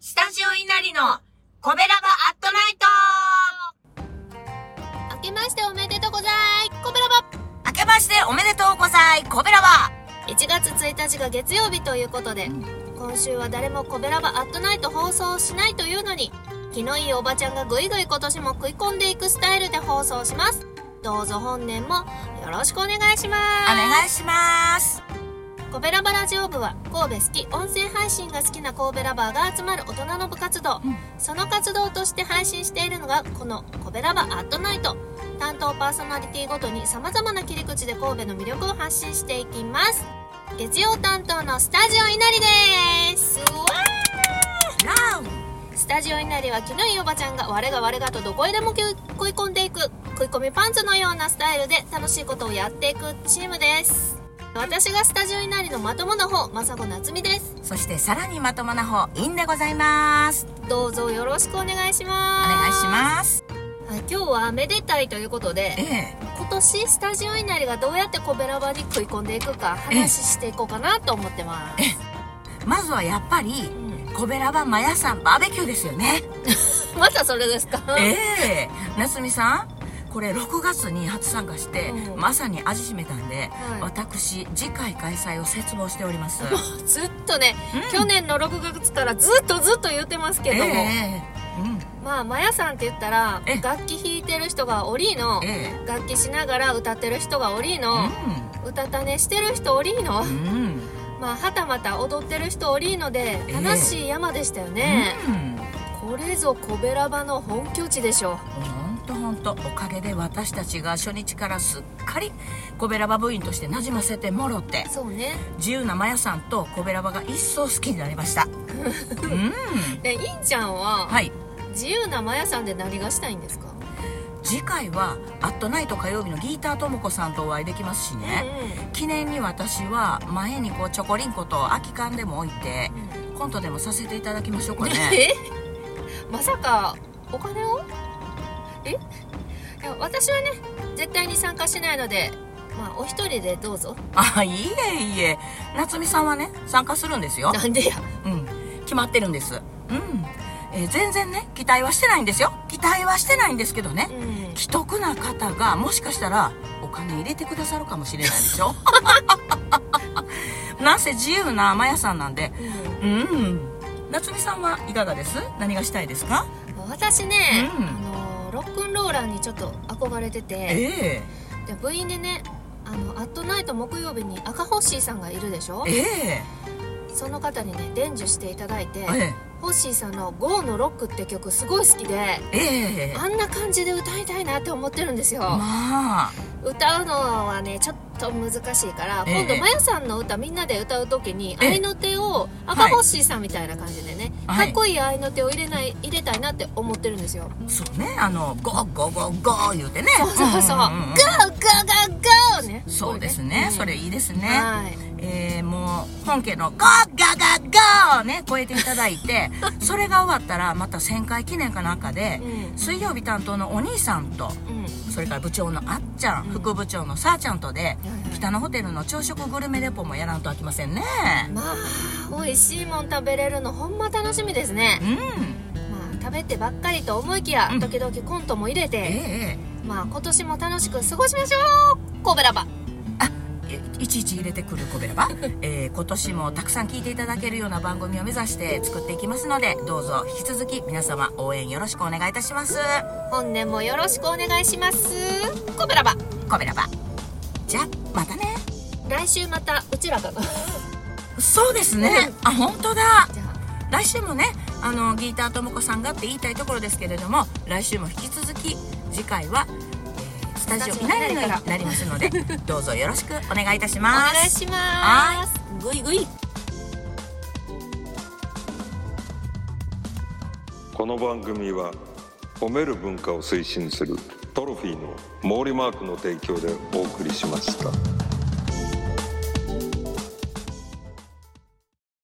スタジオ稲荷のコベラバアットナイト。明けましておめでとうございコベラバ。明けましておめでとうございコベラバ。1月1日が月曜日ということで、今週は誰もコベラバアットナイト放送しないというのに気のいいおばちゃんがぐいぐい今年も食い込んでいくスタイルで放送します。どうぞ本年もよろしくお願いします。お願いします。コベラバラジオ部は神戸好き音声配信が好きな神戸ラバーが集まる大人の部活動、うん。その活動として配信しているのがこのコベラバアットナイト。担当パーソナリティごとに様々な切り口で神戸の魅力を発信していきます。月曜担当のスタジオ稲荷です。うわラウースタジオ稲荷は気のいいおばちゃんが我が我がとどこへでも食い込んでいく食い込みパンツのようなスタイルで楽しいことをやっていくチームです。私がスタジオ稲荷のまともな方まさこなつみです。そしてさらにまともな方インでございます。どうぞよろしくお願いしおます。願いします。はい、今日はめでたいということでええ。今年スタジオ稲荷がどうやってコベラバに食い込んでいくか話していこうかなと思ってます、まずはやっぱりうんコベラバマヤさんバーベキューですよね。またそれですか？ええ。夏美さんこれ6月に初参加して、うん。まさに味しめたんで、はい。私次回開催を切望しております。ずっとね、うん。去年の6月からずっとずっと言ってますけども、ええうん。まあマヤさんって言ったらえ楽器弾いてる人がおりーの。ええ。楽器しながら歌ってる人がおりーの歌種してる人おりーの。うんうんまあはたまた踊ってる人おりーのでええ。楽しい山でしたよね、うん。これぞコベラバの本拠地でしょほんとほんと。おかげで私たちが初日からすっかりコベラバ部員としてなじませてもろってそうね。自由なマヤさんとコベラバが一層好きになりました。うん。でいんちゃんははい。自由なマヤさんで何がしたいんですか？次回は「アットナイト火曜日」のギーターともこさんとお会いできますしね、記念に私は前にこうチョコリンコと空き缶でも置いてうん。うんコントでもさせていただきましょうかね。え まさかお金を？え？いや私はね絶対に参加しないのでまあお一人でどうぞ。あいいえいいえ。夏美さんはね参加するんですよ。なんでや。うん。決まってるんです。うん、えー全然ね期待はしてないんですよ。期待はしてないんですけどねうん。既得な方がもしかしたらお金入れてくださるかもしれないでしょ。なんせ自由なマヤさんなんで。うん。夏美さんはいかがです？何がしたいですか？私ね、うん。あのロックンローラーにちょっと憧れてて。えで部員でねあのアットナイト木曜日に赤ホッシーさんがいるでしょ？ええその方にね伝授していただいてええ。ホッシーさんの「GO のロック」って曲すごい好きでええ。あんな感じで歌いたいなって思ってるんですよ、まあ。歌うのはねちょっと難しいから、ええ。今度まやさんの歌みんなで歌う時にええ。合いの手を赤ホッシーさんみたいな感じでね、はい。かっこいい合いの手を入れない入れたいなって思ってるんですよ、そうねあのゴーゴーゴーゴー言うてね。そうそうそう、んんん。ゴーゴーゴーゴーね。そうですね、それいいいですね、はい。えー、もう本家のゴーガガゴーね超えていただいて それが終わったらまた1000回記念かなんかで、うん。水曜日担当のお兄さんとうん。それから部長のあっちゃん、うん。副部長のさあちゃんとで、はい北のホテルの朝食グルメレポもやらんとあきませんね。まあ美味しいもん食べれるのほんま楽しみですね。うん。まあ食べてばっかりと思いきや、うん。時々コントも入れえて、えまあ今年も楽しく過ごしましょう。コベラバ。ええいちいち入れてくるコベラバ、えー今年もたくさん聞いていただけるような番組を目指して作っていきますのでどうぞ引き続き皆様応援よろしくお願いいたします。本年もよろしくお願いします。コベラバ。コベラバ。じゃあまたね。来週またうちらかなじそうですね、あ本当だ。ゃ来週もねあのギーターともこさんがって言いたいところですけれども来週も引き続き次回は、えースタジオ稲荷に稲荷から。なりますので どうぞよろしくお願いいたしあます。お願いします。ぐいぐい。この番組は褒める文化を推進するトロフィーの毛利マークの提供でお送りしました。